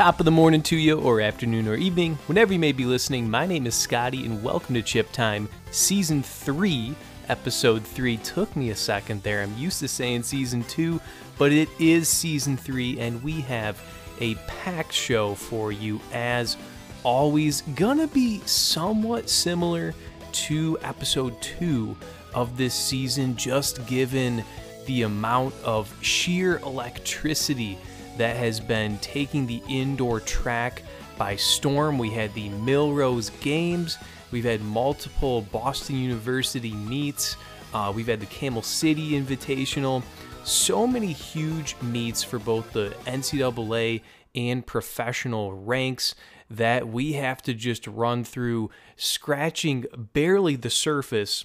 Top of the morning to you, or afternoon or evening, whenever you may be listening. My name is Scotty, and welcome to Chip Time, Season 3, Episode 3. Took me a second there. I'm used to saying Season 2, but it is Season 3, and we have a packed show for you as always. Gonna be somewhat similar to Episode 2 of this season, just given the amount of sheer electricity that has been taking the indoor track by storm. We had the Millrose Games, we've had multiple Boston University meets, uh, we've had the Camel City Invitational. So many huge meets for both the NCAA and professional ranks that we have to just run through, scratching barely the surface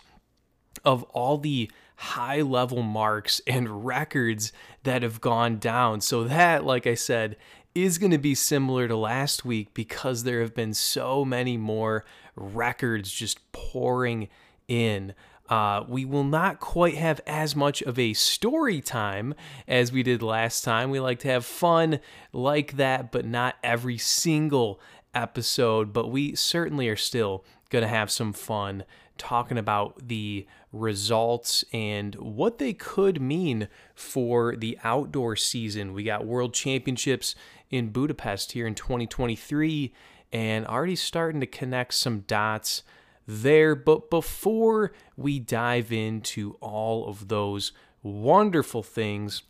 of all the high level marks and records that have gone down. So, that, like I said, is going to be similar to last week because there have been so many more records just pouring in. Uh, we will not quite have as much of a story time as we did last time. We like to have fun like that, but not every single episode. But we certainly are still going to have some fun talking about the results and what they could mean for the outdoor season. We got World Championships in Budapest here in 2023 and already starting to connect some dots there. But before we dive into all of those wonderful things,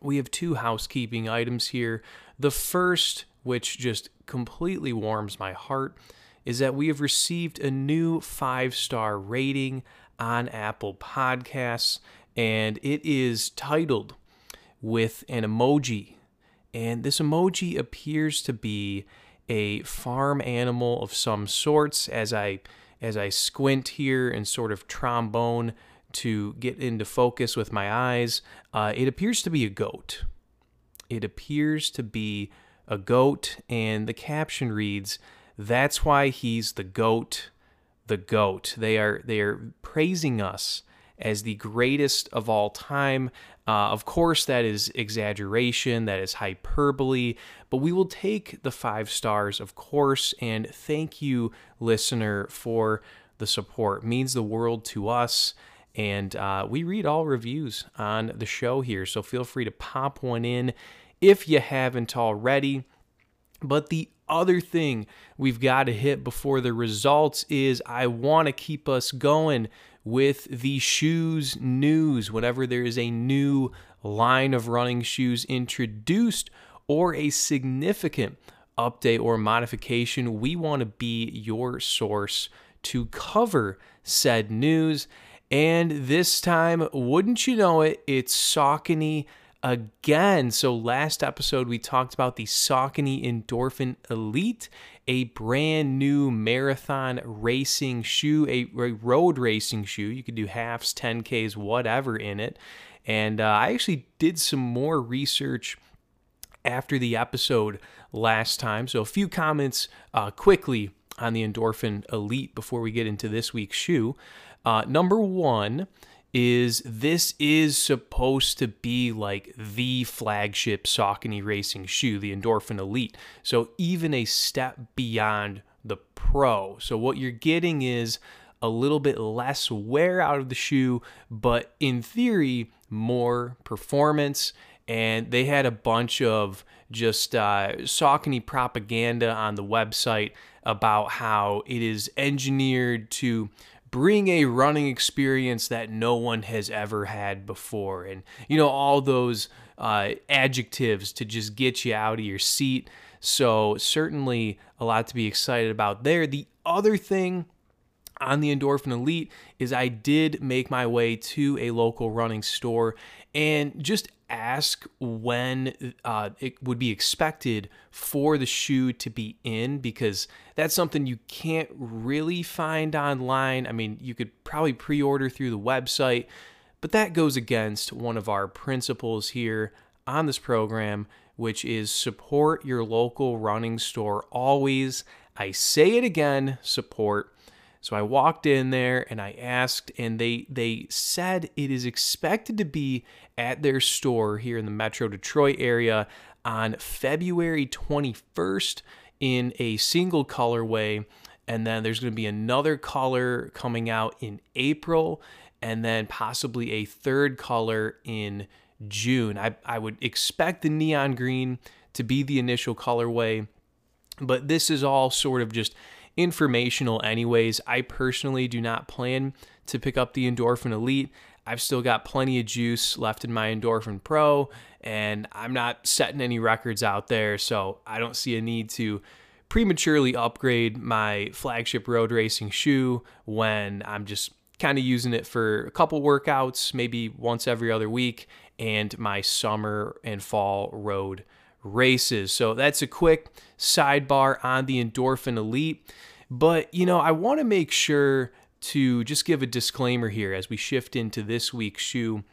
we have two housekeeping items here. The first, which just completely warms my heart, is that we have received a new five star rating on Apple Podcasts, and it is titled with an emoji. And this emoji appears to be a farm animal of some sorts as I as I squint here and sort of trombone to get into focus with my eyes. Uh, it appears to be a goat. It appears to be a goat, and the caption reads, that's why he's the goat, the goat. They are they are praising us as the greatest of all time. Uh, of course, that is exaggeration, that is hyperbole, but we will take the five stars, of course. And thank you, listener, for the support. It means the world to us. And uh, we read all reviews on the show here, so feel free to pop one in if you haven't already. But the other thing we've got to hit before the results is I want to keep us going with the shoes news. Whenever there is a new line of running shoes introduced or a significant update or modification, we want to be your source to cover said news. And this time, wouldn't you know it, it's Saucony again. So, last episode, we talked about the Saucony Endorphin Elite, a brand new marathon racing shoe, a, road racing shoe. You could do halves, 10Ks, whatever in it. And uh, I actually did some more research after the episode last time. So, a few comments uh, quickly on the Endorphin Elite before we get into this week's shoe. Uh, number one, is this is supposed to be like the flagship Saucony racing shoe, the Endorphin Elite. So even a step beyond the Pro. So what you're getting is a little bit less wear out of the shoe, but in theory, more performance. And they had a bunch of just uh, Saucony propaganda on the website about how it is engineered to bring a running experience that no one has ever had before. And, you know, all those uh, adjectives to just get you out of your seat. So, certainly a lot to be excited about there. The other thing on the Endorphin Elite is I did make my way to a local running store and just ask when uh, it would be expected for the shoe to be in because that's something you can't really find online. I mean, you could probably pre order through the website, but that goes against one of our principles here on this program, which is support your local running store always. I say it again support so I walked in there and I asked, and they they said it is expected to be at their store here in the Metro Detroit area on February 21st in a single colorway. And then there's going to be another color coming out in April, and then possibly a third color in June. I, I would expect the neon green to be the initial colorway, but this is all sort of just informational, anyways. I personally do not plan to pick up the Endorphin Elite. I've still got plenty of juice left in my Endorphin Pro, and I'm not setting any records out there, so I don't see a need to prematurely upgrade my flagship road racing shoe when I'm just kind of using it for a couple workouts, maybe once every other week, and my summer and fall road races. So that's a quick sidebar on the Endorphin Elite. But, you know, I want to make sure to just give a disclaimer here as we shift into this week's shoe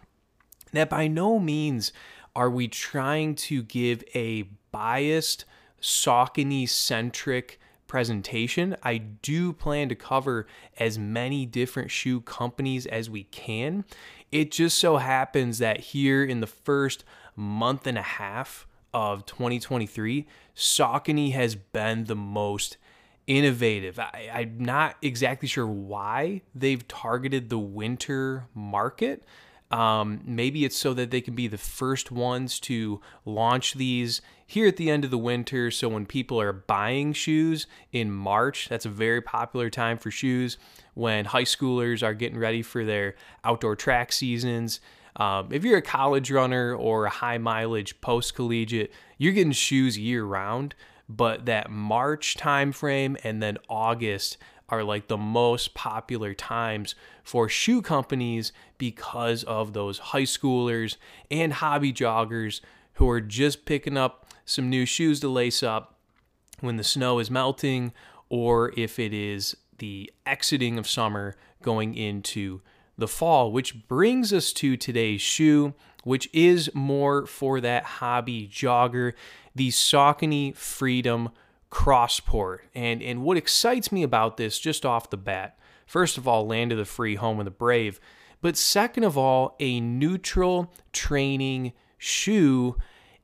that by no means are we trying to give a biased, Saucony centric presentation. I do plan to cover as many different shoe companies as we can. It just so happens that here in the first month and a half of 2023, Saucony has been the most innovative. I, am not exactly sure why they've targeted the winter market. Um, maybe it's so that they can be the first ones to launch these here at the end of the winter. So when people are buying shoes in March, that's a very popular time for shoes. When high schoolers are getting ready for their outdoor track seasons. Um, if you're a college runner or a high mileage post collegiate, you're getting shoes year round. But that March timeframe and then August are like the most popular times for shoe companies because of those high schoolers and hobby joggers who are just picking up some new shoes to lace up when the snow is melting or if it is the exiting of summer going into the fall, which brings us to today's shoe, which is more for that hobby jogger, the Saucony Freedom crossport. And and what excites me about this just off the bat, first of all, land of the free, home of the brave, but second of all, a neutral training shoe.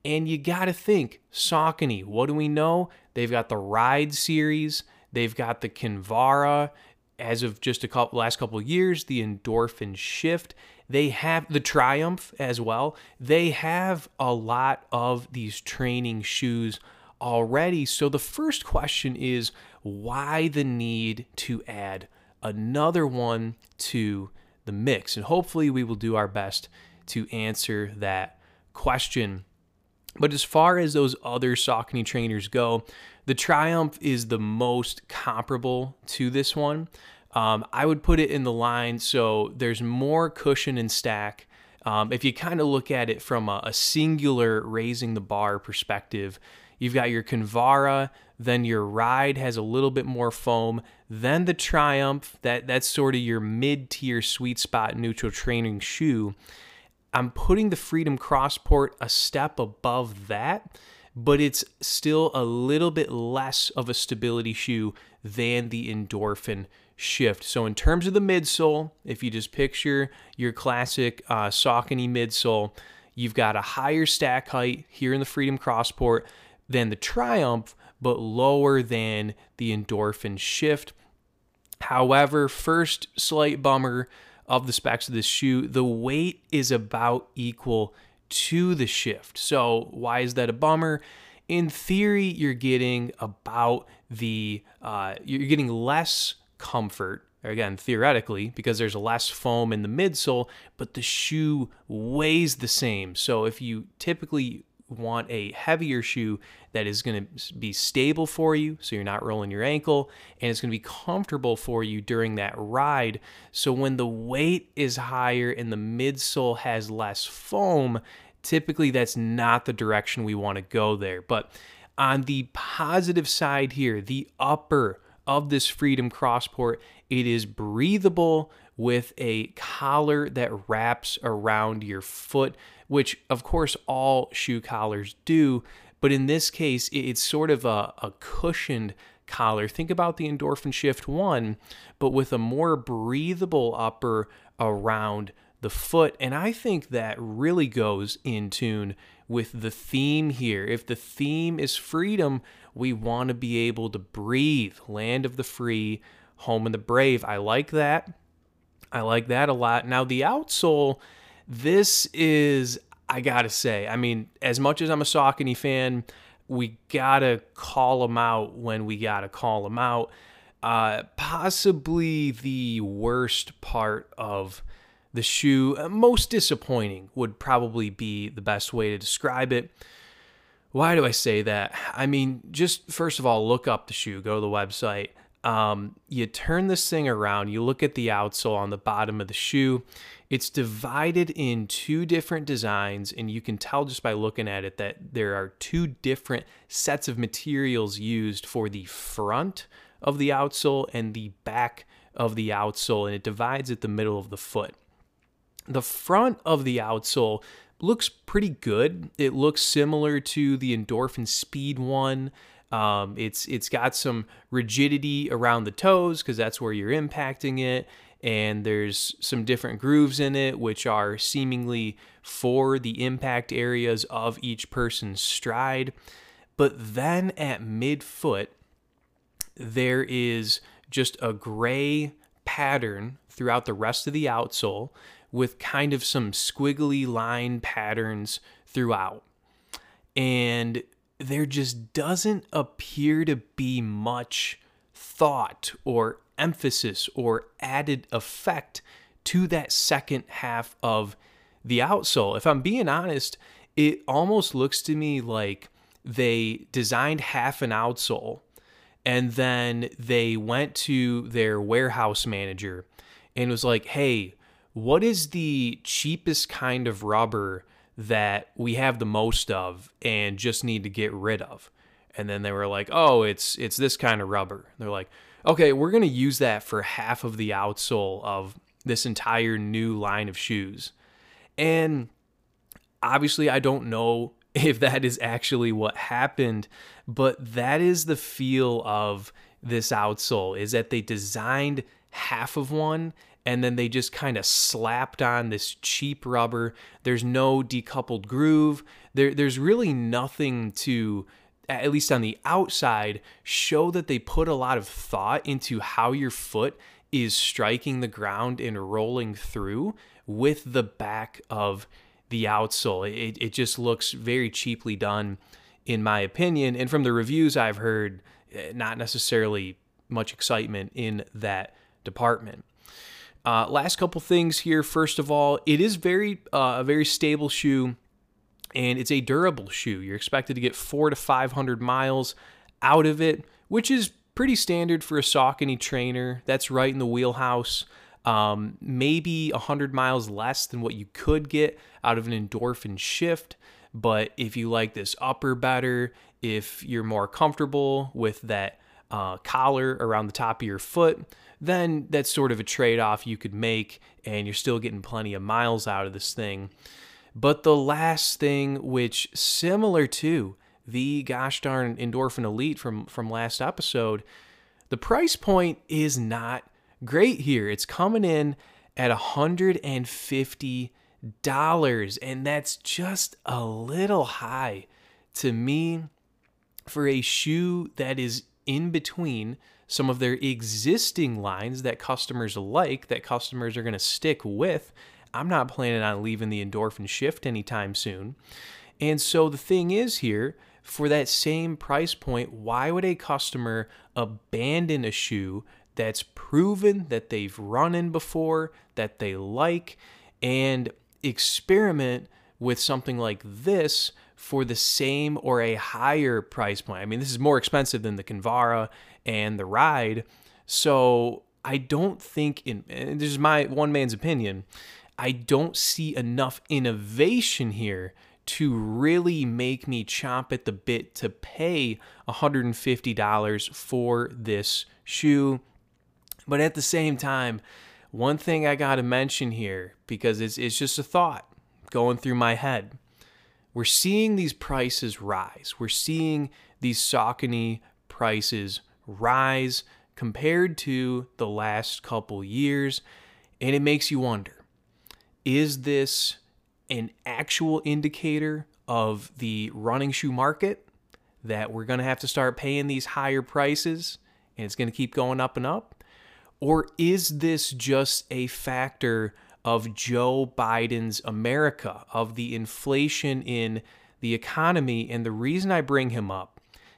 And you got to think, Saucony, what do we know? They've got the Ride series, they've got the Kinvara, as of just a couple last couple years, the Endorphin Shift. They have the Triumph as well. They have a lot of these training shoes already. So the first question is why the need to add another one to the mix? And hopefully we will do our best to answer that question. But as far as those other Saucony trainers go, the Triumph is the most comparable to this one. Um, I would put it in the line so there's more cushion and stack. Um, if you kind of look at it from a, a singular raising the bar perspective, You've got your Kinvara, then your Ride has a little bit more foam, then the Triumph, that that's sort of your mid-tier sweet spot neutral training shoe. I'm putting the Freedom Crossport a step above that, but it's still a little bit less of a stability shoe than the Endorphin Shift. So in terms of the midsole, if you just picture your classic uh, Saucony midsole, you've got a higher stack height here in the Freedom Crossport than the Triumph, but lower than the Endorphin Shift. However, first slight bummer of the specs of this shoe, the weight is about equal to the Shift. So, why is that a bummer? In theory, you're getting about the, uh, you're getting less comfort again theoretically because there's less foam in the midsole but the shoe weighs the same so if you typically want a heavier shoe that is going to be stable for you so you're not rolling your ankle and it's going to be comfortable for you during that ride. So when the weight is higher and the midsole has less foam, typically that's not the direction we want to go there. But on the positive side here, the upper of this Freedom Crossport, it is breathable with a collar that wraps around your foot which of course all shoe collars do. But in this case, it's sort of a, a cushioned collar. Think about the Endorphin Shift 1, but with a more breathable upper around the foot. And I think that really goes in tune with the theme here. If the theme is freedom, we want to be able to breathe. Land of the free, home of the brave. I like that. I like that a lot. Now, the outsole, this is, I gotta say, I mean, as much as I'm a Saucony fan, we gotta call them out when we gotta call them out. Uh, possibly the worst part of the shoe, uh, most disappointing would probably be the best way to describe it. Why do I say that? I mean, just first of all, look up the shoe, go to the website. Um, you turn this thing around, you look at the outsole on the bottom of the shoe. It's divided in two different designs, and you can tell just by looking at it that there are two different sets of materials used for the front of the outsole and the back of the outsole, and it divides at the middle of the foot. The front of the outsole looks pretty good. It looks similar to the Endorphin Speed one. Um, it's it's got some rigidity around the toes because that's where you're impacting it, and there's some different grooves in it which are seemingly for the impact areas of each person's stride. But then at midfoot, there is just a gray pattern throughout the rest of the outsole with kind of some squiggly line patterns throughout. And there just doesn't appear to be much thought or emphasis or added effect to that second half of the outsole. If I'm being honest, it almost looks to me like they designed half an outsole and then they went to their warehouse manager and was like, hey, what is the cheapest kind of rubber that we have the most of and just need to get rid of? And then they were like, oh, it's it's this kind of rubber. They're like, okay, we're gonna use that for half of the outsole of this entire new line of shoes. And obviously I don't know if that is actually what happened, but that is the feel of this outsole is that they designed half of one and then they just kind of slapped on this cheap rubber. There's no decoupled groove. There, there's really nothing to, at least on the outside, show that they put a lot of thought into how your foot is striking the ground and rolling through with the back of the outsole. It, it just looks very cheaply done, in my opinion. And from the reviews I've heard, eh, not necessarily much excitement in that department. Uh, last couple things here. First of all, it is very uh, a very stable shoe, and it's a durable shoe. You're expected to get four to five hundred miles out of it, which is pretty standard for a Saucony trainer. That's right in the wheelhouse um, maybe 100 miles less than what you could get out of an endorphin shift. But if you like this upper better, if you're more comfortable with that uh, collar around the top of your foot, then that's sort of a trade off you could make, and you're still getting plenty of miles out of this thing. But the last thing, which similar to the gosh darn endorphin elite from from last episode, the price point is not great here. It's coming in at $150, and that's just a little high to me for a shoe that is in between some of their existing lines that customers like, that customers are going to stick with. I'm not planning on leaving the endorphin shift anytime soon. And so the thing is here, for that same price point, why would a customer abandon a shoe that's proven that they've run in before, that they like, and experiment with something like this for the same or a higher price point. I mean, this is more expensive than the Kinvara and the Ride. So I don't think, in this is my one man's opinion, I don't see enough innovation here to really make me chomp at the bit to pay $150 for this shoe but at the same time, one thing I got to mention here, because it's, it's just a thought going through my head. We're seeing these prices rise. We're seeing these Saucony prices rise compared to the last couple years. And it makes you wonder is this an actual indicator of the running shoe market that we're going to have to start paying these higher prices and it's going to keep going up and up? Or is this just a factor of Joe Biden's America, of the inflation in the economy? And the reason I bring him up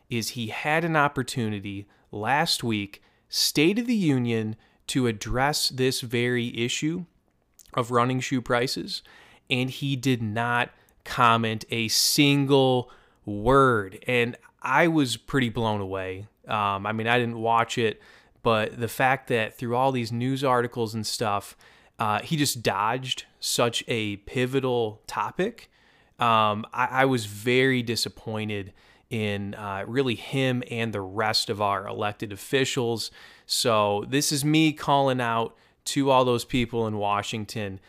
is he had an opportunity last week, State of the Union, to address this very issue of running shoe prices, and he did not comment a single word. And I was pretty blown away. Um, I mean, I didn't watch it, but the fact that through all these news articles and stuff, uh, he just dodged such a pivotal topic. Um, I, I, was very disappointed in uh, really him and the rest of our elected officials. So, this is me calling out to all those people in Washington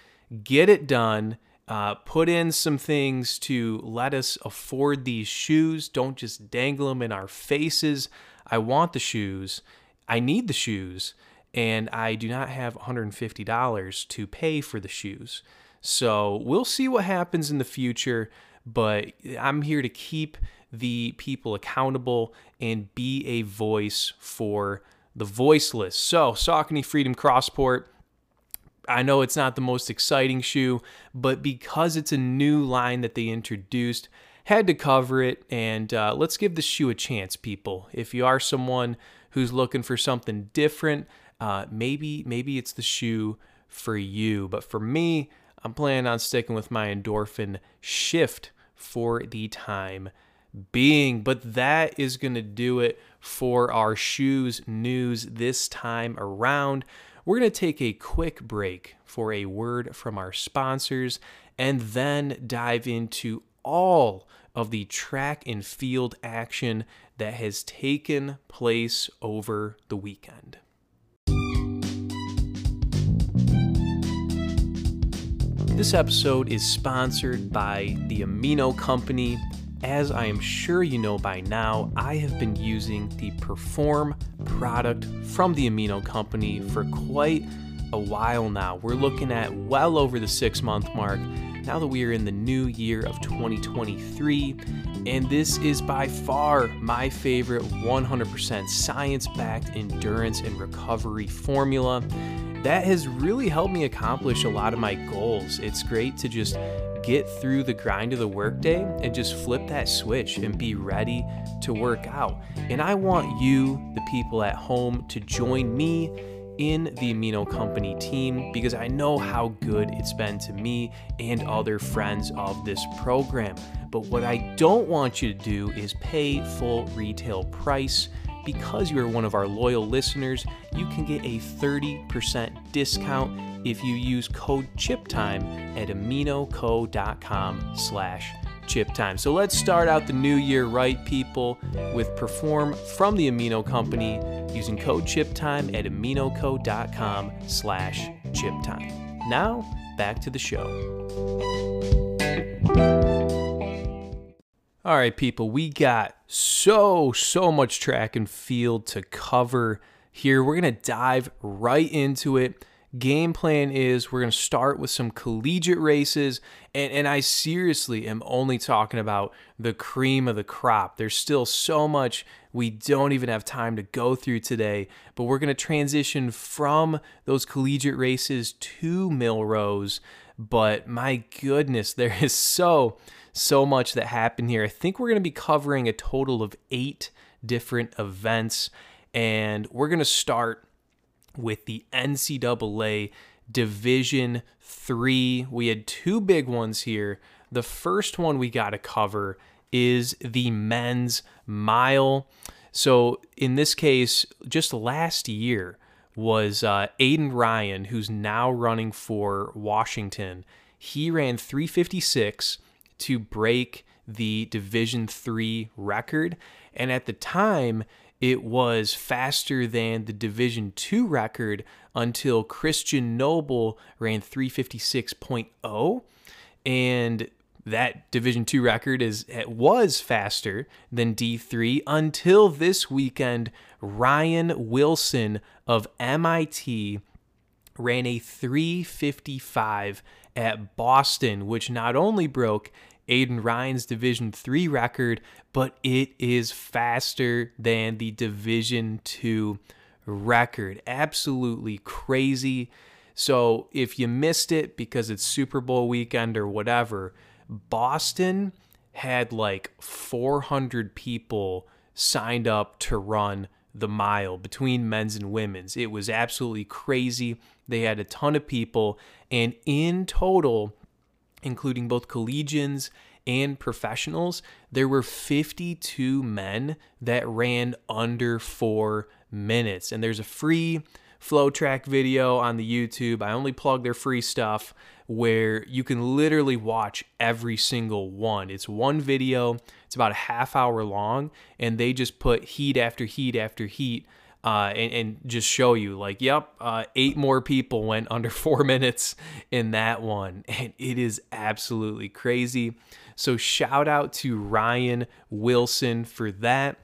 get it done. Uh, put in some things to let us afford these shoes. Don't just dangle them in our faces. I want the shoes. I need the shoes. And I do not have $150 to pay for the shoes. So we'll see what happens in the future. But I'm here to keep the people accountable and be a voice for the voiceless. So, Saucony Freedom Crossport I know it's not the most exciting shoe, but because it's a new line that they introduced, had to cover it. And uh, let's give the shoe a chance, people. If you are someone who's looking for something different, uh, maybe maybe it's the shoe for you. But for me, I'm planning on sticking with my endorphin shift for the time being. But that is going to do it for our shoes news this time around. We're going to take a quick break for a word from our sponsors and then dive into all of the track and field action that has taken place over the weekend. This episode is sponsored by the Amino Company as I am sure you know by now, I have been using the Perform product from the Amino Company for quite a while now. We're looking at well over the six month mark now that we are in the new year of 2023. And this is by far my favorite 100% science backed endurance and recovery formula. That has really helped me accomplish a lot of my goals. It's great to just get through the grind of the workday and just flip that switch and be ready to work out. And I want you, the people at home, to join me in the Amino Company team because I know how good it's been to me and other friends of this program. But what I don't want you to do is pay full retail price. Because you are one of our loyal listeners, you can get a 30% discount if you use code CHIPTIME at aminoco.com slash chiptime. So let's start out the new year right, people, with Perform from the Amino Company using code CHIPTIME at aminoco.com slash chiptime. Now, back to the show. All right, people, we got so, so much track and field to cover here. We're going to dive right into it. Game plan is we're going to start with some collegiate races and, and i seriously am only talking about the cream of the crop. There's still so much we don't even have time to go through today but we're going to transition from those collegiate races to Millrose but my goodness there is so so much that happened here i think we're going to be covering a total of eight different events and we're going to start with the NCAA Division 3. We had two big ones here. The first one we got to cover is the men's mile. So, in this case, just last year was uh, Aiden Ryan, who's now running for Washington. He ran 356 to break the Division 3 record. And at the time, it was faster than the Division 2 record until Christian Noble ran 356.0 and that Division 2 record is was faster than D3 until this weekend Ryan Wilson of MIT ran a 355 at Boston which not only broke Aiden Ryan's Division 3 record, but it is faster than the Division 2 record. Absolutely crazy. So if you missed it because it's Super Bowl weekend or whatever, Boston had like 400 people signed up to run the mile between men's and women's. It was absolutely crazy. They had a ton of people, and in total, including both collegians and professionals, there were 52 men that ran under four minutes. And there's a free FloTrack video on the YouTube. I only plug their free stuff where you can literally watch every single one. It's one video, it's about a half hour long, and they just put heat after heat after heat. Uh, and, and, just show you, like, yep, uh, eight more people went under four minutes in that one. And it is absolutely crazy. So, shout out to Ryan Wilson for that.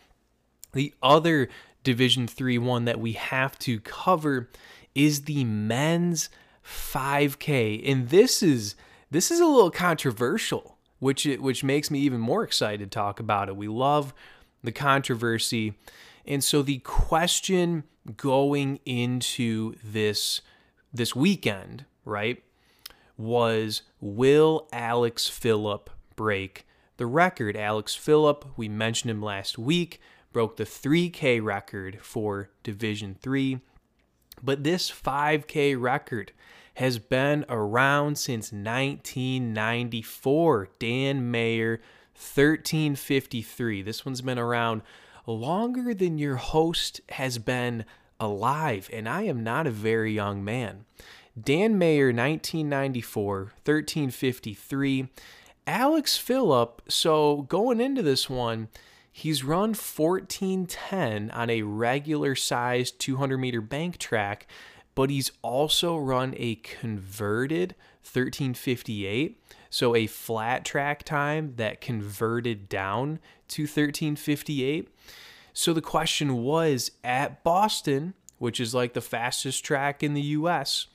The other Division 3 one that we have to cover is the men's 5K. And this is this is a little controversial, which which makes me even more excited to talk about it. We love the controversy. And so the question going into this this weekend, right, was will Alex Phillip break the record? Alex Phillip, we mentioned him last week, broke the 3K record for Division 3. But this 5K record has been around since 1994. Dan Mayer, 1353. This one's been around longer than your host has been alive, and I am not a very young man. Dan Mayer, 1994, 1353. Alex Phillip, so going into this one, he's run 1410 on a regular sized 200 meter bank track but he's also run a converted 1358. So a flat track time that converted down to 1358. So the question was at Boston, which is like the fastest track in the US,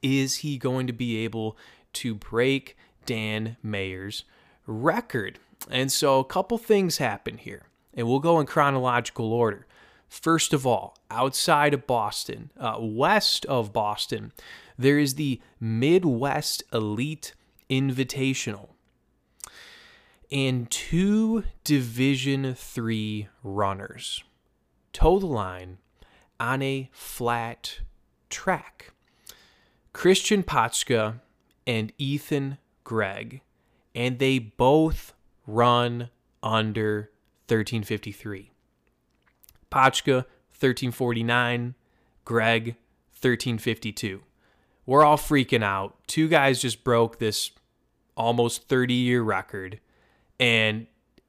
is he going to be able to break Dan Mayer's record? And so a couple things happen here, and we'll go in chronological order. First of all, outside of Boston, uh, west of Boston, there is the Midwest Elite Invitational and two Division 3 runners toe the line on a flat track. Christian Potchka and Ethan Gregg, and they both run under 1353. Potchka, 1349. Gregg, 1352. We're all freaking out. Two guys just broke this almost 30 year record, and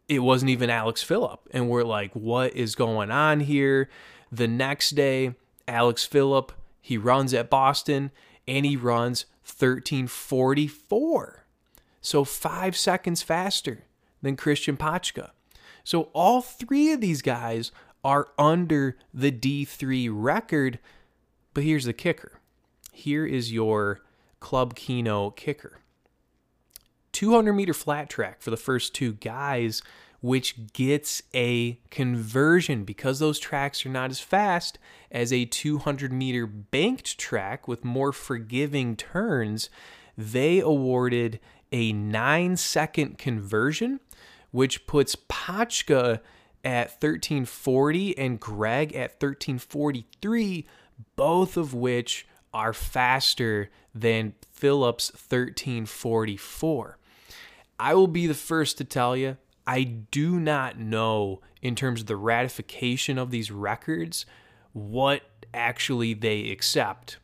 it wasn't even Alex Phillip. And we're like, what is going on here? The next day, Alex Phillip, he runs at Boston and he runs 1344. So five seconds faster than Christian Potchka. So all three of these guys are under the D3 record. But here's the kicker here is your Club Kino kicker 200 meter flat track for the first two guys, which gets a conversion because those tracks are not as fast as a 200 meter banked track with more forgiving turns. They awarded a nine second conversion, which puts Potchka at 1340 and Gregg at 1343, both of which are faster than Phillip's 1344. I will be the first to tell you, I do not know in terms of the ratification of these records what actually they accept.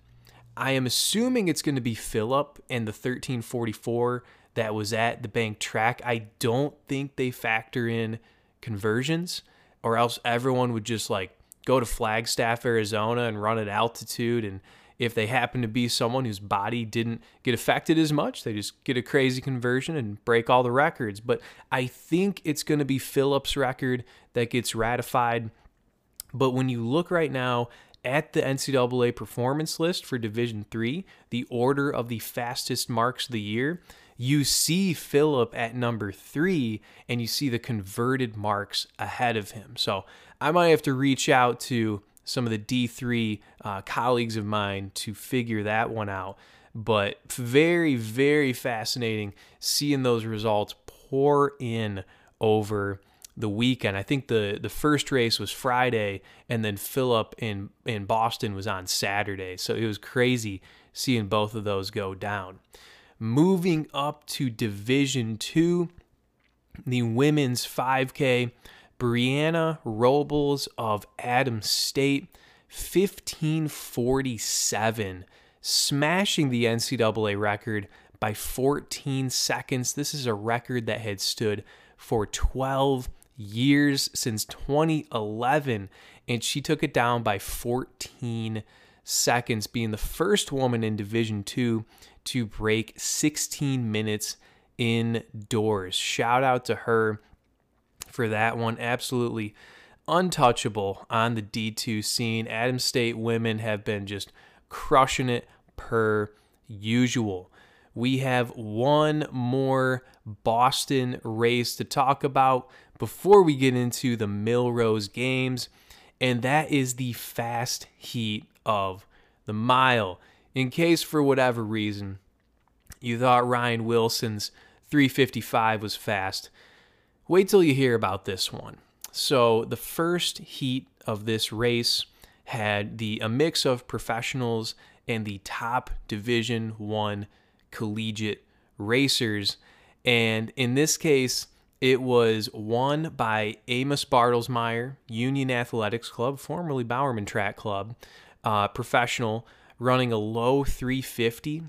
I am assuming it's going to be Phillip and the 1344 that was at the bank track. I don't think they factor in conversions, or else everyone would just like go to Flagstaff, Arizona and run at altitude. And if they happen to be someone whose body didn't get affected as much, they just get a crazy conversion and break all the records. But I think it's going to be Phillip's record that gets ratified. But when you look right now at the NCAA performance list for Division 3, the order of the fastest marks of the year, you see Phillip at number three and you see the converted marks ahead of him. So I might have to reach out to some of the D3 uh, colleagues of mine to figure that one out. But very, very fascinating seeing those results pour in over the weekend. I think the the first race was Friday, and then Phillip in in Boston was on Saturday. So it was crazy seeing both of those go down. Moving up to Division Two, the women's 5K, Brianna Robles of Adams State, 1547, smashing the NCAA record by 14 seconds. This is a record that had stood for 12 years since 2011, and she took it down by 14 seconds, being the first woman in Division Two to break 16 minutes indoors. Shout out to her for that one. Absolutely untouchable on the D2 scene. Adams State women have been just crushing it per usual. We have one more Boston race to talk about before we get into the Millrose games, and that is the fast heat of the mile. In case for whatever reason you thought Ryan Wilson's 355 was fast, wait till you hear about this one. So, the first heat of this race had the a mix of professionals and the top division 1 collegiate racers and in this case it was won by Amos Bartelsmeyer, Union Athletics Club, formerly Bowerman Track Club, uh, professional, running a low 350.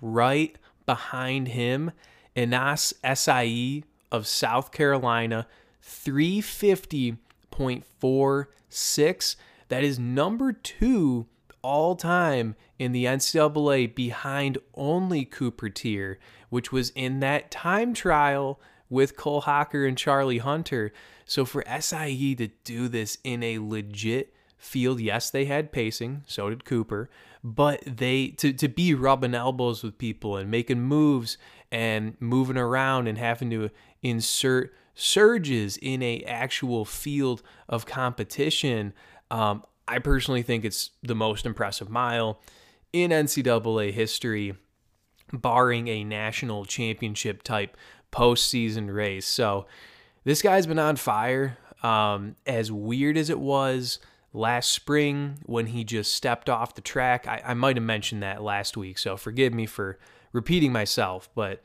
Right behind him, Anass Essayi of South Carolina, 350.46. That is number two all time in the NCAA behind only Cooper Teare, which was in that time trial with Cole Hocker and Charlie Hunter. So for Essayi to do this in a legit field, yes, they had pacing, so did Cooper, but they to, to be rubbing elbows with people and making moves and moving around and having to insert surges in a actual field of competition. Um, I personally think it's the most impressive mile in NCAA history, barring a national championship type postseason race. So this guy's been on fire. Um, as weird as it was last spring when he just stepped off the track, I, I might have mentioned that last week. So forgive me for repeating myself. But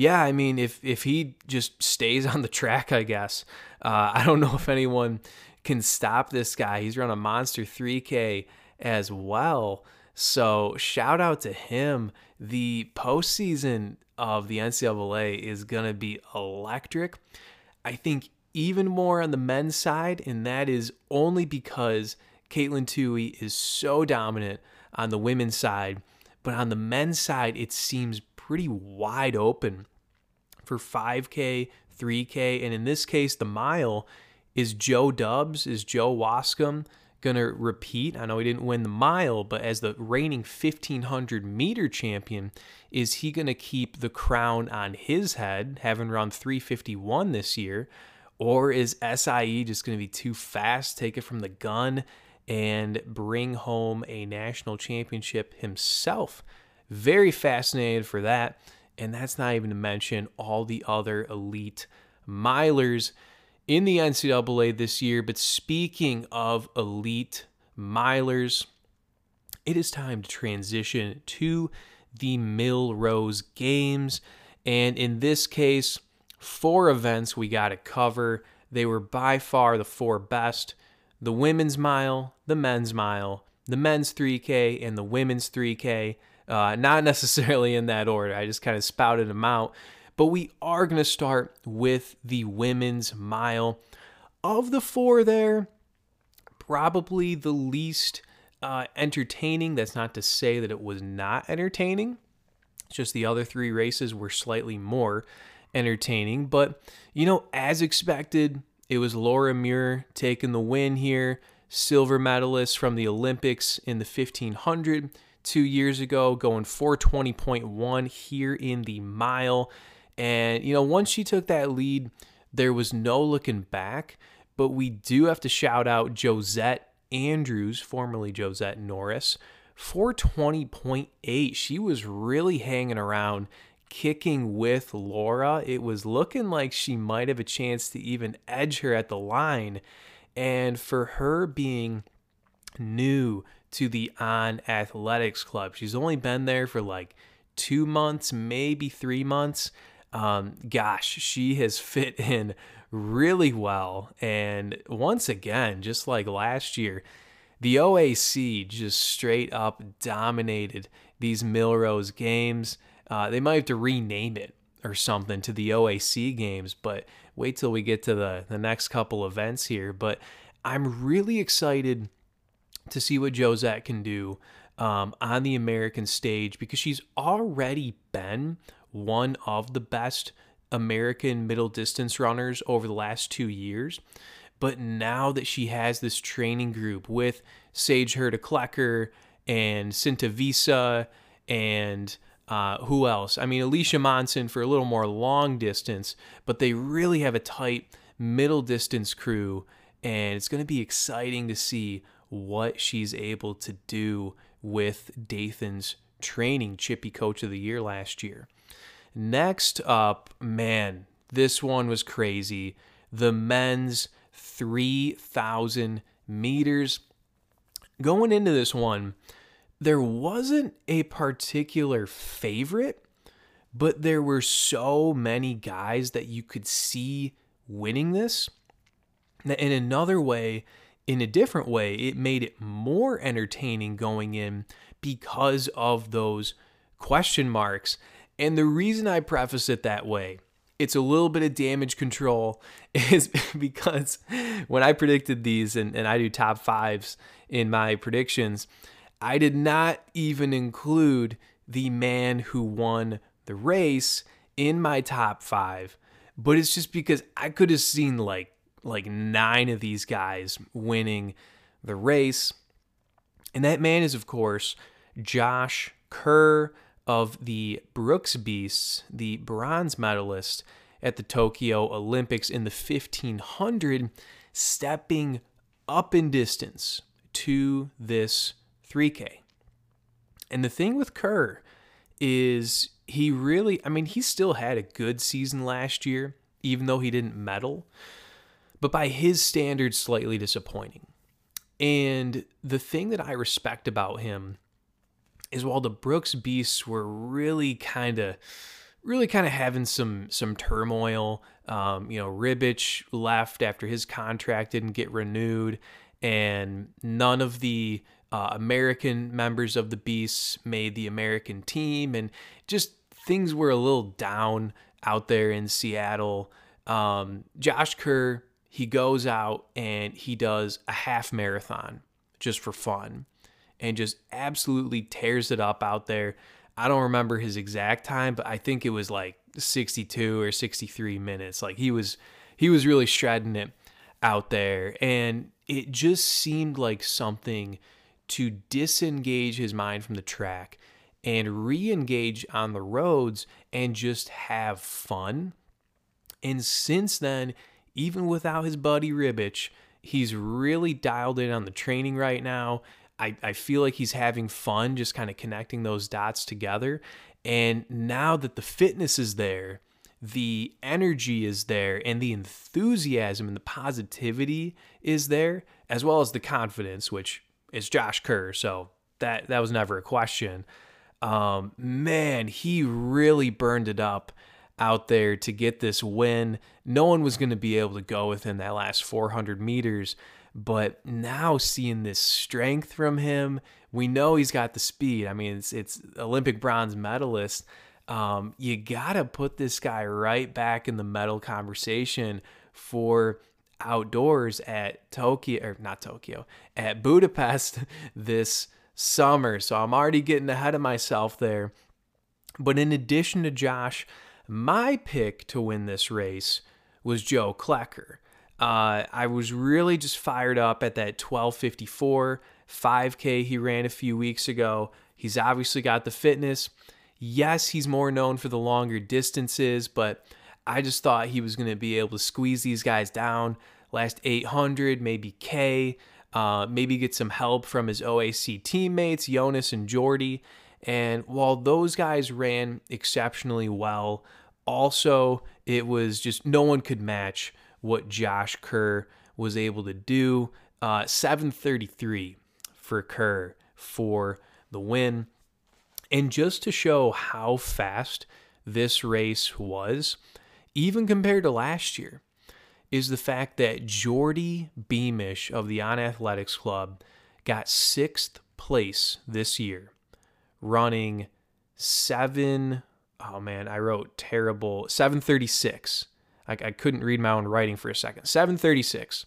yeah, I mean, if if he just stays on the track, I guess uh, I don't know if anyone can stop this guy. He's run a monster 3K as well. So shout out to him. The postseason of the NCAA is to be electric. I think even more on the men's side, and that is only because Katelyn Tuohy is so dominant on the women's side. But on the men's side, it seems pretty wide open for 5K, 3K, and in this case, the mile is Joe Dubs, is Joe Waskom going to repeat? I know he didn't win the mile, but as the reigning 1500 meter champion, is he going to keep the crown on his head, having run 351 this year? Or is Essayi just going to be too fast, take it from the gun, and bring home a national championship himself? Very fascinated for that. And that's not even to mention all the other elite milers in the NCAA this year. But speaking of elite milers, it is time to transition to the Millrose Games. And in this case, four events we got to cover. They were by far the four best the women's mile, the men's mile, the men's 3K, and the women's 3K. Uh, not necessarily in that order. I just kind of spouted them out. But we are going to start with the women's mile. Of the four there, probably the least uh, entertaining. That's not to say that it was not entertaining. It's just the other three races were slightly more entertaining. But, you know, as expected, it was Laura Muir taking the win here, silver medalist from the Olympics in the 1500, two years ago, going 420.1 here in the mile. And, you know, once she took that lead, there was no looking back. But we do have to shout out Josette Andrews, formerly Josette Norris, 420.8. She was really hanging around, kicking with Laura. It was looking like she might have a chance to even edge her at the line. And for her being new to the On Athletics Club, she's only been there for like two months, maybe three months. Um, gosh, she has fit in really well. And once again, just like last year, the OAC just straight up dominated these Millrose games. Uh, they might have to rename it or something to the OAC games, but wait till we get to the, the next couple events here. But I'm really excited to see what Josette can do um, on the American stage because she's already been one of the best American middle distance runners over the last two years. But now that she has this training group with Sage Hurta Klecker and Cinta Visa and uh, who else? I mean, Alicia Monson for a little more long distance, but they really have a tight middle distance crew. And it's going to be exciting to see what she's able to do with Dathan's training Chippy Coach of the Year last year. Next up, man, this one was crazy. The men's 3,000 meters. Going into this one, there wasn't a particular favorite, but there were so many guys that you could see winning this. In another way, in a different way, it made it more entertaining going in because of those question marks. And the reason I preface it that way, it's a little bit of damage control, is because when I predicted these and, and I do top fives in my predictions, I did not even include the man who won the race in my top five. But it's just because I could have seen like like nine of these guys winning the race. And that man is, of course, Josh Kerr of the Brooks Beasts, the bronze medalist at the Tokyo Olympics in the 1500, stepping up in distance to this 3K. And the thing with Kerr is he really, I mean, he still had a good season last year, even though he didn't medal, but by his standards, slightly disappointing. And the thing that I respect about him is while the Brooks Beasts were really kind of really kind of having some some turmoil. Um, you know, Ribich left after his contract didn't get renewed, and none of the uh, American members of the Beasts made the American team, and just things were a little down out there in Seattle. Um, Josh Kerr, he goes out and he does a half marathon just for fun and just absolutely tears it up out there. I don't remember his exact time, but I think it was like 62 or 63 minutes. Like he was he was really shredding it out there and it just seemed like something to disengage his mind from the track and re-engage on the roads and just have fun. And since then, even without his buddy Ribich, he's really dialed in on the training right now. I, I feel like he's having fun just kind of connecting those dots together. And now that the fitness is there, the energy is there, and the enthusiasm and the positivity is there, as well as the confidence, which is Josh Kerr. So that that was never a question. Um, man, he really burned it up out there to get this win. No one was going to be able to go within that last 400 meters. But now seeing this strength from him, we know he's got the speed. I mean, it's it's Olympic bronze medalist. Um, you gotta put this guy right back in the medal conversation for outdoors at Tokyo or not Tokyo at Budapest this summer. So I'm already getting ahead of myself there. But in addition to Josh, my pick to win this race was Joe Klecker. Uh, I was really just fired up at that 1254 5K he ran a few weeks ago. He's obviously got the fitness. Yes, he's more known for the longer distances, but I just thought he was going to be able to squeeze these guys down. Last 800, maybe K, uh, maybe get some help from his OAC teammates, Jonas and Jordy. And while those guys ran exceptionally well, also it was just no one could match what Josh Kerr was able to do. Uh, 733 for Kerr for the win. And just to show how fast this race was, even compared to last year, is the fact that Jordy Beamish of the On Athletics Club got sixth place this year, running seven. Oh man, I wrote terrible. 736. I, I couldn't read my own writing for a second. 736,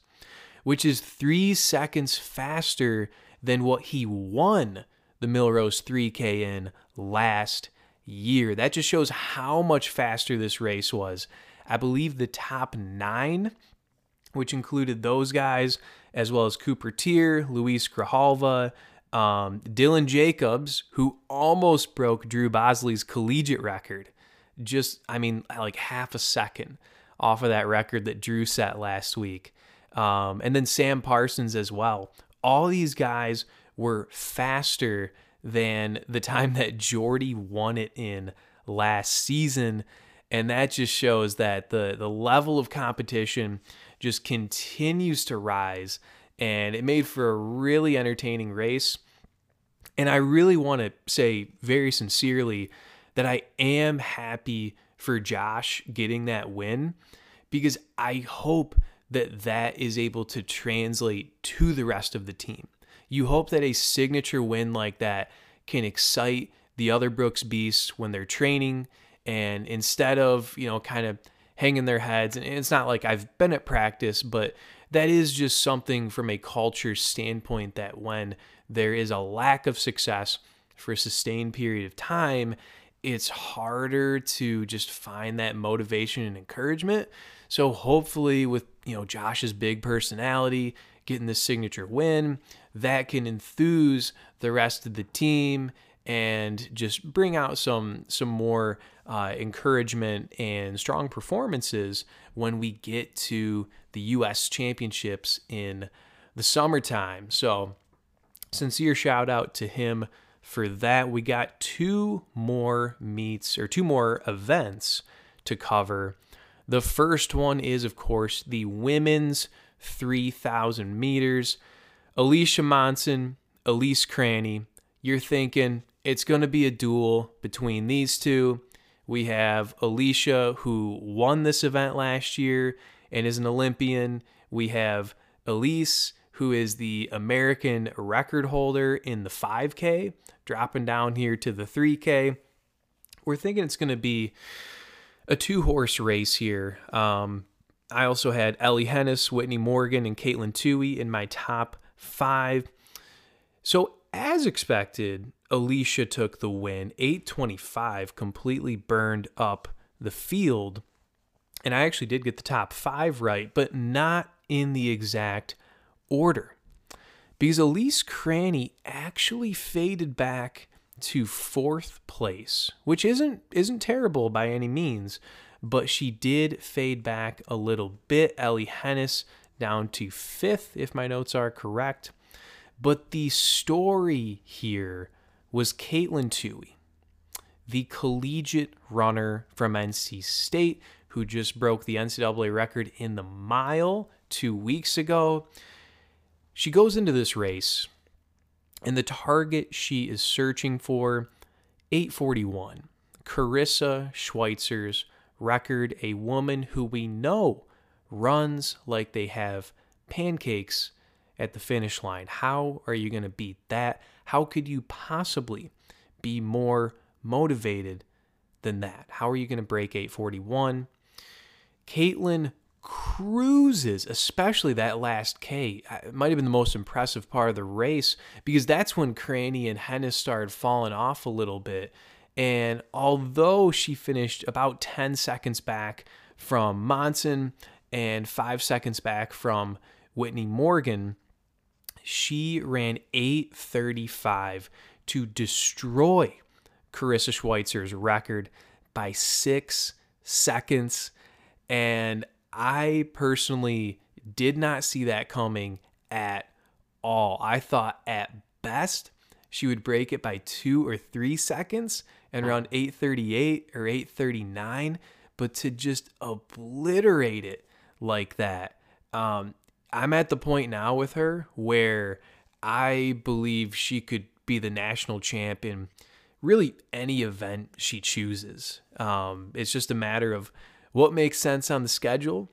which is three seconds faster than what he won the Millrose 3K in last year. That just shows how much faster this race was. I believe the top nine, which included those guys, as well as Cooper Teare, Luis Grijalva, um, Dylan Jacobs, who almost broke Drew Bosley's collegiate record. Just, I mean, like half a second off of that record that Drew set last week. Um, and then Sam Parsons as well. All these guys were faster than the time that Jordy won it in last season. And that just shows that the, the level of competition just continues to rise. And it made for a really entertaining race. And I really want to say very sincerely that I am happy for Josh getting that win because I hope that that is able to translate to the rest of the team. You hope that a signature win like that can excite the other Brooks beasts when they're training and instead of, you know, kind of hanging their heads and it's not like I've been at practice, but that is just something from a culture standpoint that when there is a lack of success for a sustained period of time, it's harder to just find that motivation and encouragement. So hopefully with, you know, Josh's big personality, getting the signature win, that can enthuse the rest of the team and just bring out some some more uh, encouragement and strong performances when we get to the U.S. Championships in the summertime. So, sincere shout out to him for that. We got two more meets or two more events to cover. The first one is, of course, the women's 3,000 meters. Alicia Monson, Elise Cranny, you're thinking it's going to be a duel between these two. We have Alicia, who won this event last year and is an Olympian. We have Elise, who is the American record holder in the 5K, dropping down here to the 3K. We're thinking it's going to be a two horse race here. Um, I also had Elly Henes, Whitney Morgan, and Katelyn Tuohy in my top five. So, as expected, Alicia took the win. 825 completely burned up the field. And I actually did get the top five right, but not in the exact order. Because Elise Cranny actually faded back to fourth place, which isn't isn't terrible by any means, but she did fade back a little bit. Elly Henes down to fifth, if my notes are correct. But the story here was Katelyn Tuohy, the collegiate runner from NC State who just broke the NCAA record in the mile two weeks ago. She goes into this race, and the target she is searching for 841. Karissa Schweizer's record, a woman who we know runs like they have pancakes at the finish line. How are you going to beat that? How could you possibly be more motivated than that? How are you going to break 841? Katelyn cruises, especially that last K. It might have been the most impressive part of the race because that's when Cranny and Henes started falling off a little bit. And although she finished about 10 seconds back from Monson and five seconds back from Whitney Morgan, she ran 835 to destroy Karissa Schweizer's record by six seconds. And I personally did not see that coming at all. I thought at best she would break it by two or three seconds and around 838 or 839, but to just obliterate it like that. Um, I'm at the point now with her where I believe she could be the national champion really any event she chooses. Um, it's just a matter of what makes sense on the schedule,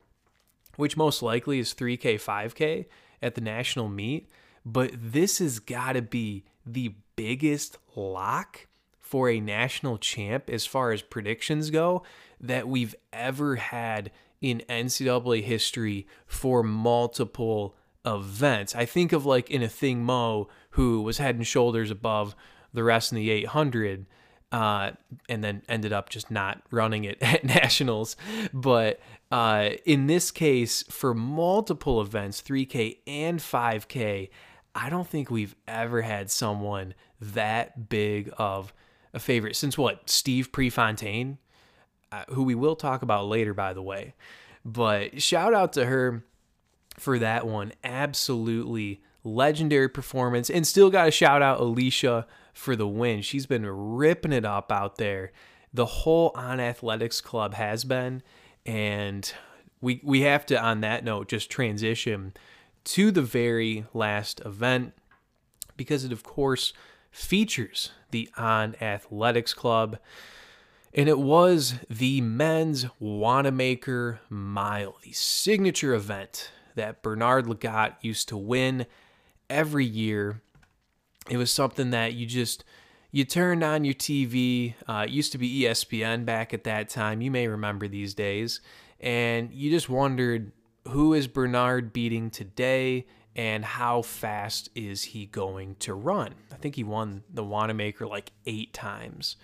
which most likely is 3K, 5K at the national meet. But this has got to be the biggest lock for a national champ as far as predictions go that we've ever had in NCAA history for multiple events. I think of like in Athing Mu who was head and shoulders above the rest in the 800, uh, and then ended up just not running it at nationals. But uh, in this case, for multiple events, 3K and 5K, I don't think we've ever had someone that big of a favorite since what Steve Prefontaine, uh, who we will talk about later, by the way. But shout out to her for that one. Absolutely legendary performance. And still got to shout out Alicia for the win. She's been ripping it up out there. The whole On Athletics Club has been. And we, we have to, on that note, just transition to the very last event because it, of course, features the On Athletics Club. And it was the men's Wanamaker Mile, the signature event that Bernard Lagat used to win every year. It was something that you just you turned on your TV. Uh, it used to be ESPN back at that time. You may remember these days, and you just wondered who is Bernard beating today and how fast is he going to run. I think he won the Wanamaker like eight times,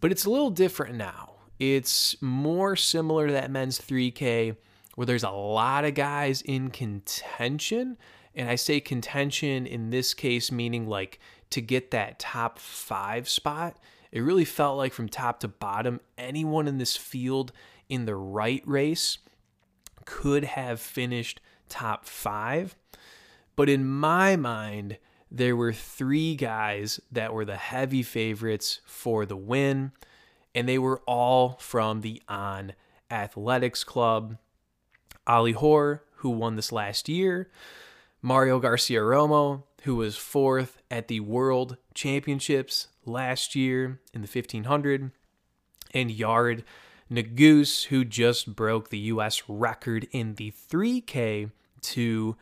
but it's a little different now. It's more similar to that men's 3K where there's a lot of guys in contention. And I say contention in this case, meaning like to get that top five spot. It really felt like from top to bottom, anyone in this field in the right race could have finished top five. But in my mind, there were three guys that were the heavy favorites for the win, and they were all from the On Athletics Club. Ali Hoare, who won this last year, Mario Garcia Romo, who was fourth at the World Championships last year in the 1500, and Yared Nuguse, who just broke the U.S. record in the 3K two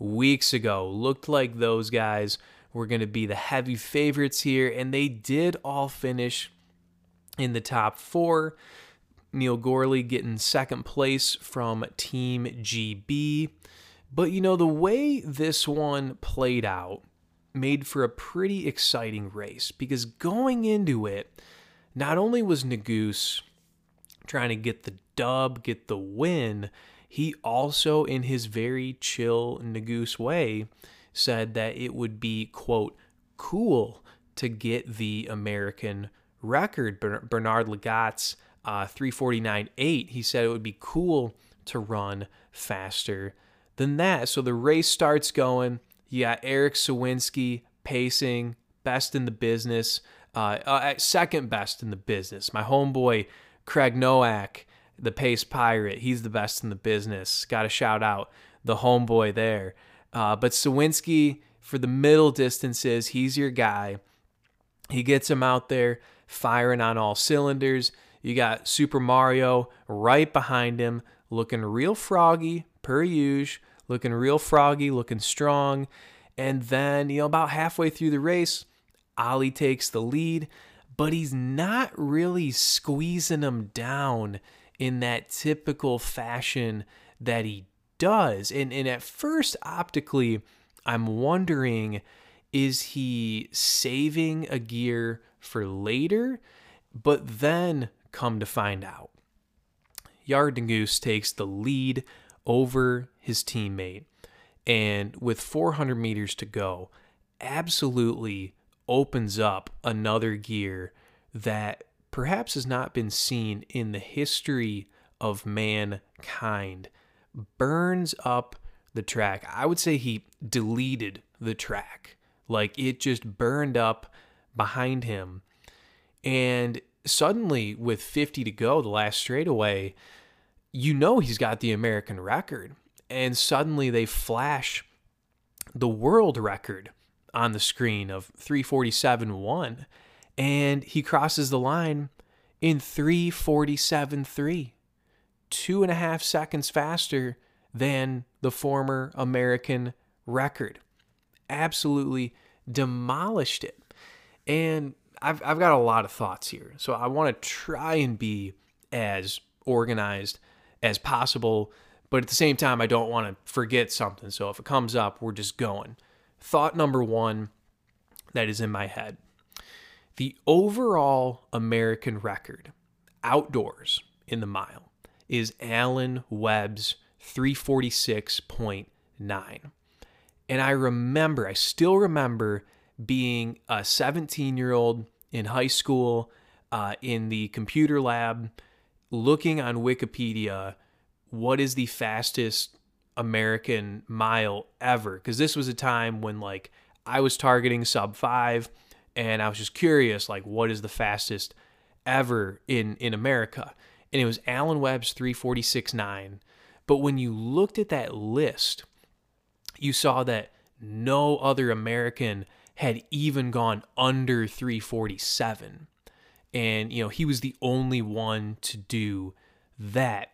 weeks ago. Looked like those guys were going to be the heavy favorites here, and they did all finish in the top four. Neil Gourley getting second place from Team GB. But you know, the way this one played out made for a pretty exciting race because going into it, not only was Nuguse trying to get the dub, get the win, he also, in his very chill Nuguse way, said that it would be, quote, cool to get the American record. Bernard Lagat's uh, 349.8, he said it would be cool to run faster than that. So the race starts going. You got Erik Sowinski pacing, best in the business, uh, uh, second best in the business. My homeboy Craig Nowak, the pace pirate, he's the best in the business. Got to shout out the homeboy there. Uh, but Sowinski for the middle distances, he's your guy. He gets him out there firing on all cylinders. You got Super Mario right behind him, looking real froggy, per usual, looking real froggy, looking strong. And then, you know, about halfway through the race, Ollie takes the lead, but he's not really squeezing him down in that typical fashion that he does. And, and at first, optically, I'm wondering is he saving a gear for later? But then come to find out. Yared Nuguse takes the lead over his teammate. And with 400 meters to go, absolutely opens up another gear that perhaps has not been seen in the history of mankind. Burns up the track. I would say he deleted the track. Like it just burned up behind him. And suddenly, with 50 to go, the last straightaway, you know he's got the American record. And suddenly they flash the world record on the screen of 347.1. And he crosses the line in 347.3, two and a half seconds faster than the former American record. Absolutely demolished it. And I've, I've got a lot of thoughts here. So I want to try and be as organized as possible. But at the same time, I don't want to forget something. So if it comes up, we're just going. Thought number one that is in my head the overall American record outdoors in the mile is Alan Webb's 346.9. And I remember, I still remember being a 17 year old in high school uh, in the computer lab looking on Wikipedia what is the fastest American mile ever. Because this was a time when, like, I was targeting sub five and I was just curious, like, what is the fastest ever in, in America? And it was Alan Webb's 346.9. But when you looked at that list, you saw that no other American had even gone under 347. And, you know, he was the only one to do that.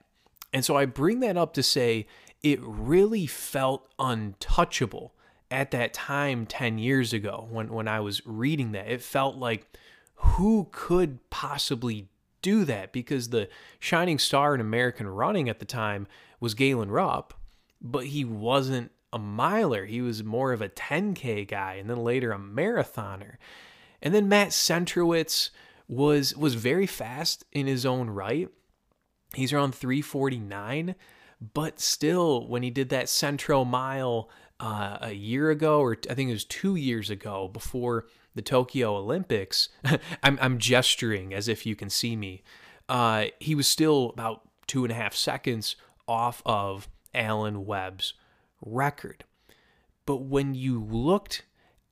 And so I bring that up to say it really felt untouchable at that time 10 years ago when, when I was reading that. It felt like who could possibly do that? Because the shining star in American running at the time was Galen Rupp, but he wasn't a miler. He was more of a 10K guy and then later a marathoner. And then Matt Centrowitz was was very fast in his own right. He's around 349, but still when he did that Centro mile uh, a year ago or I think it was 2 years ago before the Tokyo Olympics, I'm, I'm gesturing as if you can see me. Uh, he was still about two and a half seconds off of Alan Webb's record. But when you looked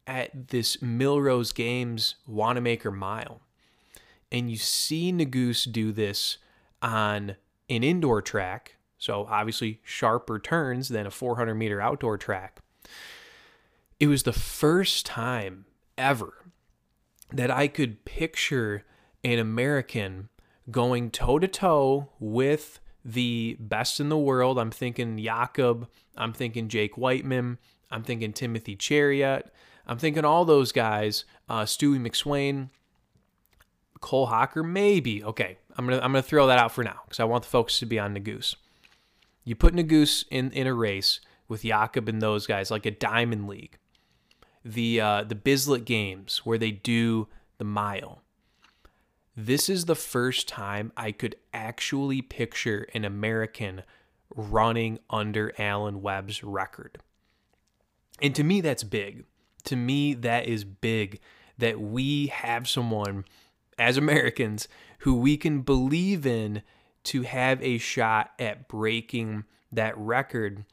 at this Millrose Games Wanamaker Mile, and you see Nuguse do this on an indoor track, so obviously sharper turns than a 400 meter outdoor track, it was the first time ever that I could picture an American going toe to toe with the best in the world. I'm thinking Jakob. I'm thinking Jake Wightman. I'm thinking Timothy Cheruiyot, I'm thinking all those guys. Uh, Stewie McSweyn, Cole Hocker, maybe. Okay, I'm gonna I'm gonna throw that out for now because I want the focus to be on Nuguse. You put Nuguse in in a race with Jakob and those guys, like a Diamond League, the uh, the Bislett Games where they do the mile this is the first time I could actually picture an American running under Alan Webb's record. And to me, that's big. To me, that is big that we have someone as Americans who we can believe in to have a shot at breaking that record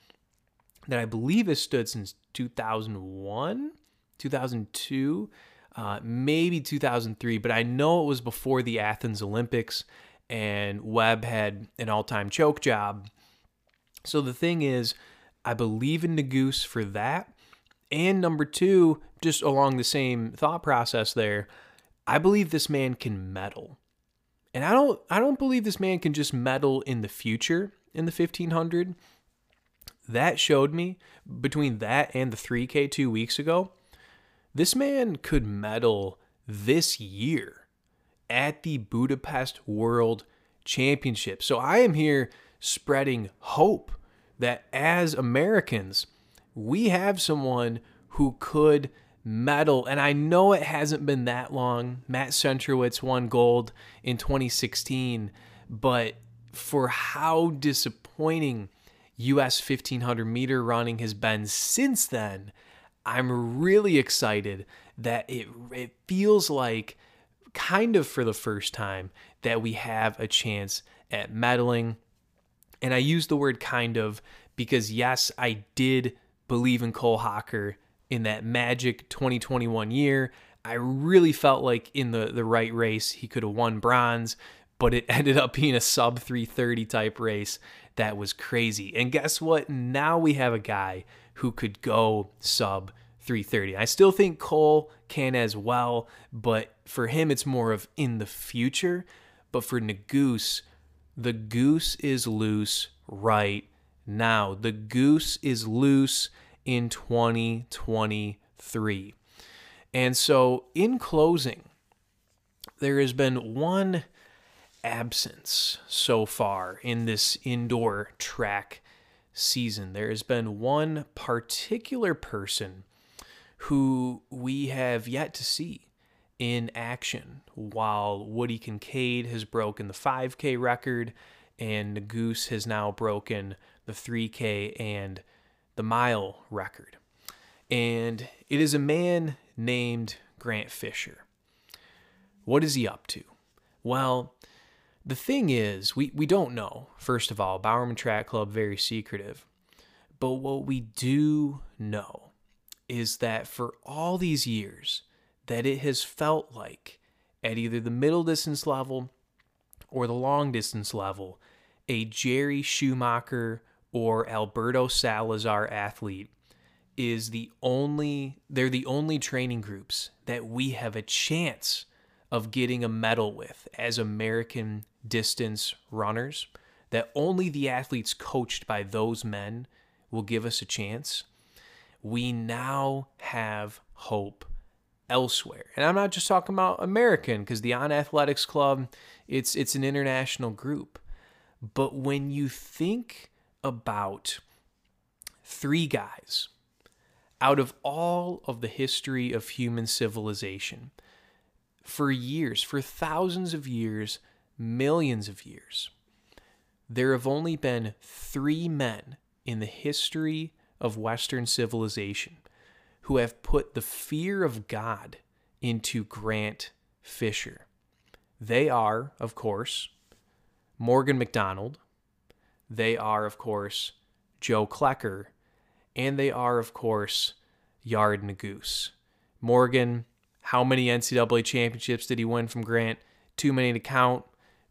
that I believe has stood since 2001, 2002 uh, maybe 2003, but I know it was before the Athens Olympics, and Webb had an all time choke job. So the thing is, I believe in Nuguse for that. And number two, just along the same thought process there, I believe this man can medal. And I don't I don't believe this man can just medal in the future in the 1500. That showed me between that and the 3K 2 weeks ago this man could medal this year at the Budapest World Championship. So I am here spreading hope that as Americans, we have someone who could medal. And I know it hasn't been that long. Matt Centrowitz won gold in 2016, but for how disappointing US 1500 meter running has been since then, I'm really excited that it it feels like kind of for the first time that we have a chance at medaling. And I use the word kind of because yes, I did believe in Cole Hocker in that magic 2021 year. I really felt like in the the right race he could have won bronze, but it ended up being a sub 330 type race that was crazy. And guess what? Now we have a guy who could go sub 330. I still think Cole can as well, but for him it's more of in the future. But for Nuguse, the goose is loose right now. The goose is loose in 2023. And so, in closing, there has been one absence so far in this indoor track season. There has been one particular person who we have yet to see in action while Woody Kincaid has broken the 5K record and Goose has now broken the 3K and the mile record. And it is a man named Grant Fisher. What is he up to? Well, the thing is, we, we don't know, first of all. Bowerman Track Club, very secretive. But what we do know is that for all these years, that it has felt like at either the middle distance level or the long distance level, a Jerry Schumacher or Alberto Salazar athlete is the only they're the only training groups that we have a chance of getting a medal with as American distance runners that only the athletes coached by those men will give us a chance. We now have hope elsewhere. And I'm not just talking about American because the On Athletics Club, it's it's an international group. But when you think about three guys out of all of the history of human civilization, for years, for thousands of years, millions of years, there have only been three men in the history of Western civilization who have put the fear of God into Grant Fisher. They are, of course, Morgan McDonald. They are, of course, Joe Klecker. And they are, of course, Yared Nuguse. Morgan, how many NCAA championships did he win from Grant? Too many to count.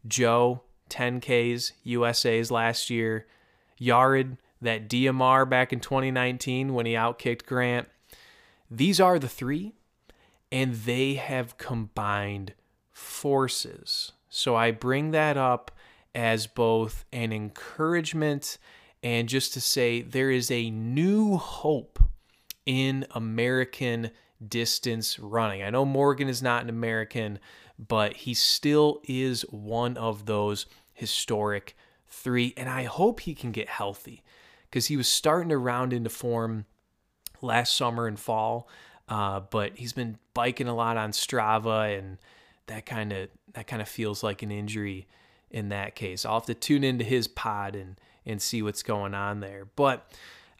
Joe, 10Ks, USA's last year. Yared, that DMR back in 2019 when he outkicked Grant. These are the three, and they have combined forces. So I bring that up as both an encouragement and just to say there is a new hope in American distance running. I know Morgan is not an American, but he still is one of those historic three. And I hope he can get healthy because he was starting to round into form last summer and fall. Uh, but he's been biking a lot on Strava, and that kind of that kind of feels like an injury in that case. I'll have to tune into his pod and and see what's going on there. But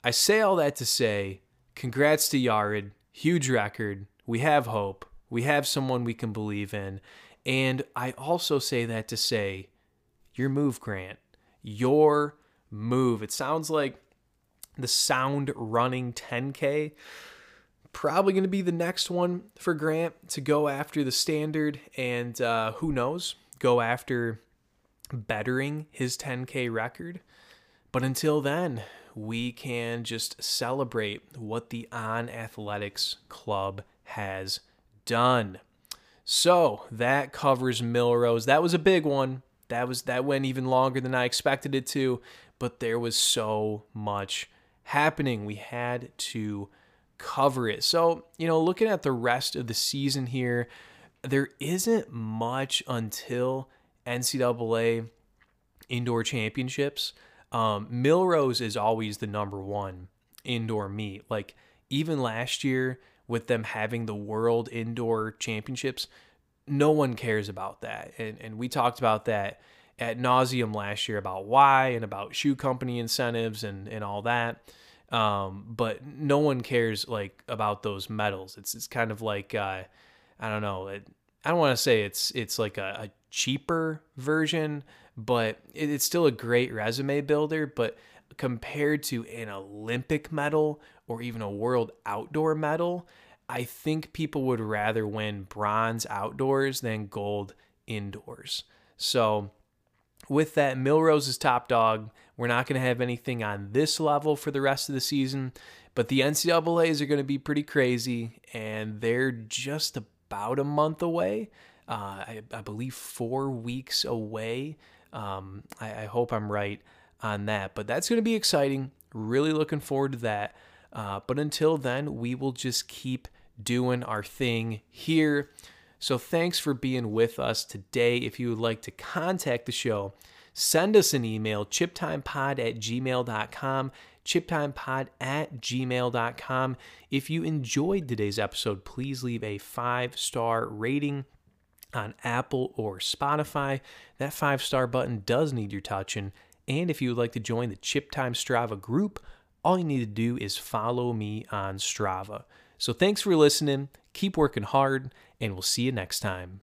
I say all that to say, congrats to Yared, huge record. We have hope. We have someone we can believe in. And I also say that to say, your move, Grant. Your move. It sounds like the sound running 10K. Probably going to be the next one for Grant to go after the standard and uh, who knows, go after bettering his 10K record. But until then, we can just celebrate what the On Athletics Club has done. So that covers Millrose. That was a big one. That was that went even longer than I expected it to, but there was so much happening. We had to cover it. So, you know, looking at the rest of the season here, there isn't much until NCAA indoor championships. Um, Millrose is always the number one indoor meet. Like, even last year, with them having the world indoor championships, no one cares about that. And, and we talked about that at nauseum last year about why and about shoe company incentives and, and all that. Um, but no one cares like about those medals. It's it's kind of like uh, I don't know. It, I don't want to say it's it's like a, a cheaper version, but it's still a great resume builder. But compared to an Olympic medal or even a world outdoor medal, I think people would rather win bronze outdoors than gold indoors. So, with that, Millrose is top dog. We're not going to have anything on this level for the rest of the season, but the NCAAs are going to be pretty crazy, and they're just about a month away. Uh, I, I, believe four weeks away. Um, I, I, hope I'm right on that, but that's going to be exciting. Really looking forward to that. Uh, but until then, we will just keep doing our thing here. So thanks for being with us today. If you would like to contact the show, send us an email, chiptimepod at gmail.com, chiptimepod at gmail.com. If you enjoyed today's episode, please leave a five star rating on Apple or Spotify. That five star button does need your touching. And if you would like to join the Chip Time Strava group, all you need to do is follow me on Strava. So thanks for listening. Keep working hard, and we'll see you next time.